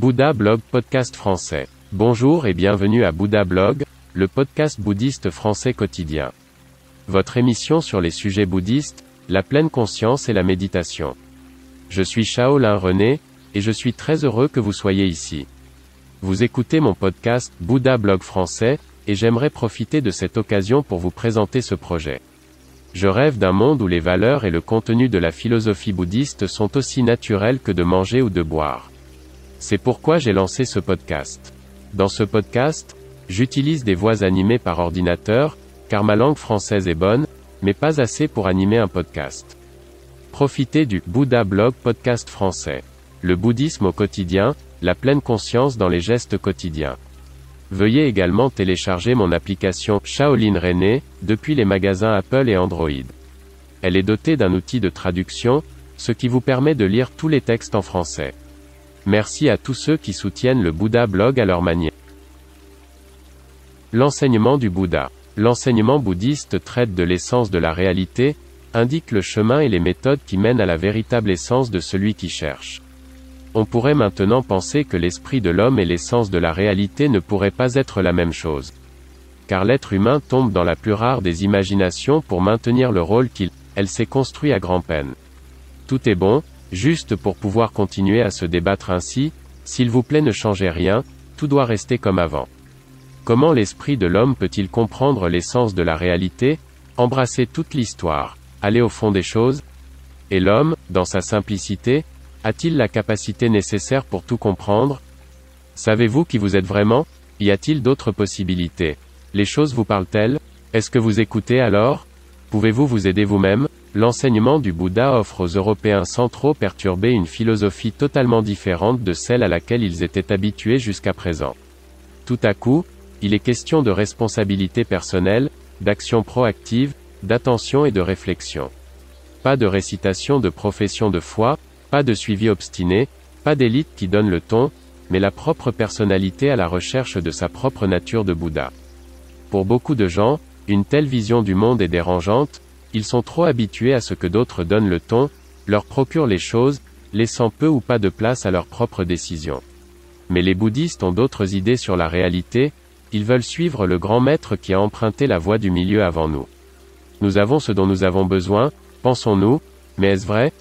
Bouddha Blog Podcast Français. Bonjour et bienvenue à Bouddha Blog, le podcast bouddhiste français quotidien. Votre émission sur les sujets bouddhistes, la pleine conscience et la méditation. Je suis Shaolin René, et je suis très heureux que vous soyez ici. Vous écoutez mon podcast Bouddha Blog Français, et j'aimerais profiter de cette occasion pour vous présenter ce projet. Je rêve d'un monde où les valeurs et le contenu de la philosophie bouddhiste sont aussi naturels que de manger ou de boire. C'est pourquoi j'ai lancé ce podcast. Dans ce podcast, j'utilise des voix animées par ordinateur, car ma langue française est bonne, mais pas assez pour animer un podcast. Profitez du Bouddha Blog podcast français. Le bouddhisme au quotidien, la pleine conscience dans les gestes quotidiens. Veuillez également télécharger mon application Shaolin René, depuis les magasins Apple et Android. Elle est dotée d'un outil de traduction, ce qui vous permet de lire tous les textes en français. Merci à tous ceux qui soutiennent le Bouddha blog à leur manière. L'enseignement du Bouddha. L'enseignement bouddhiste traite de l'essence de la réalité, indique le chemin et les méthodes qui mènent à la véritable essence de celui qui cherche. On pourrait maintenant penser que l'esprit de l'homme et l'essence de la réalité ne pourraient pas être la même chose. Car l'être humain tombe dans la plus rare des imaginations pour maintenir le rôle qu'il, elle s'est construit à grand-peine. Tout est bon, Juste pour pouvoir continuer à se débattre ainsi, s'il vous plaît ne changez rien, tout doit rester comme avant. Comment l'esprit de l'homme peut-il comprendre l'essence de la réalité, embrasser toute l'histoire, aller au fond des choses? Et l'homme, dans sa simplicité, a-t-il la capacité nécessaire pour tout comprendre? Savez-vous qui vous êtes vraiment? Y a-t-il d'autres possibilités? Les choses vous parlent-elles? Est-ce que vous écoutez alors? Pouvez-vous vous aider vous-même? L'enseignement du Bouddha offre aux Européens sans trop perturber une philosophie totalement différente de celle à laquelle ils étaient habitués jusqu'à présent. Tout à coup, il est question de responsabilité personnelle, d'action proactive, d'attention et de réflexion. Pas de récitation de profession de foi, pas de suivi obstiné, pas d'élite qui donne le ton, mais la propre personnalité à la recherche de sa propre nature de Bouddha. Pour beaucoup de gens, une telle vision du monde est dérangeante, ils sont trop habitués à ce que d'autres donnent le ton, leur procurent les choses, laissant peu ou pas de place à leurs propres décisions. Mais les bouddhistes ont d'autres idées sur la réalité, ils veulent suivre le grand maître qui a emprunté la voie du milieu avant nous. Nous avons ce dont nous avons besoin, pensons-nous, mais est-ce vrai?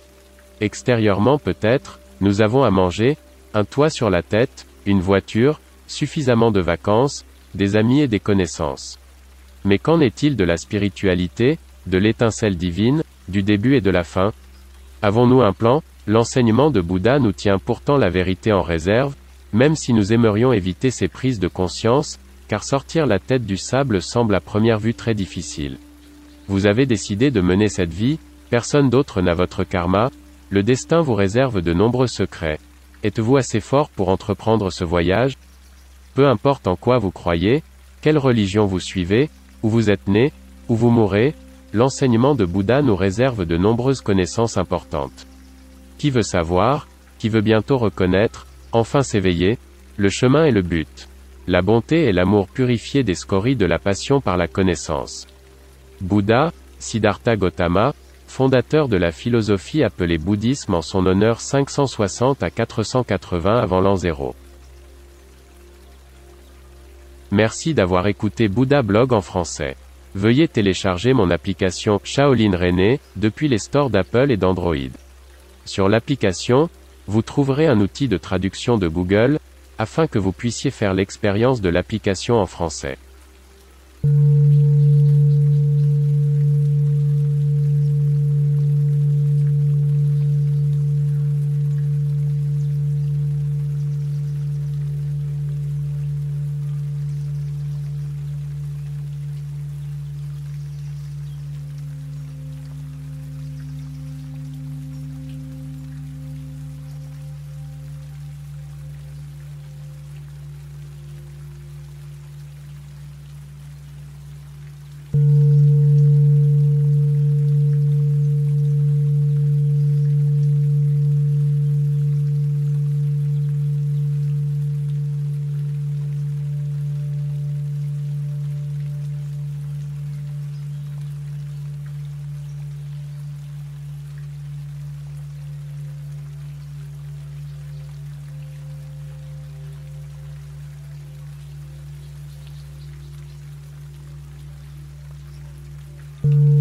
Extérieurement peut-être, nous avons à manger, un toit sur la tête, une voiture, suffisamment de vacances, des amis et des connaissances. Mais qu'en est-il de la spiritualité, de l'étincelle divine, du début et de la fin Avons-nous un plan? L'enseignement de Bouddha nous tient pourtant la vérité en réserve, même si nous aimerions éviter ces prises de conscience, car sortir la tête du sable semble à première vue très difficile. Vous avez décidé de mener cette vie, personne d'autre n'a votre karma, le destin vous réserve de nombreux secrets. Êtes-vous assez fort pour entreprendre ce voyage? Peu importe en quoi vous croyez, quelle religion vous suivez, où vous êtes né, où vous mourrez, l'enseignement de Bouddha nous réserve de nombreuses connaissances importantes. Qui veut savoir, qui veut bientôt reconnaître, enfin s'éveiller, le chemin est le but. La bonté et l'amour purifié des scories de la passion par la connaissance. Bouddha, Siddhartha Gautama, fondateur de la philosophie appelée bouddhisme en son honneur 560 à 480 avant l'an 0. Merci d'avoir écouté Bouddha Blog en français. Veuillez télécharger mon application Shaolin René depuis les stores d'Apple et d'Android. Sur l'application, vous trouverez un outil de traduction de Google, afin que vous puissiez faire l'expérience de l'application en français. Thank you.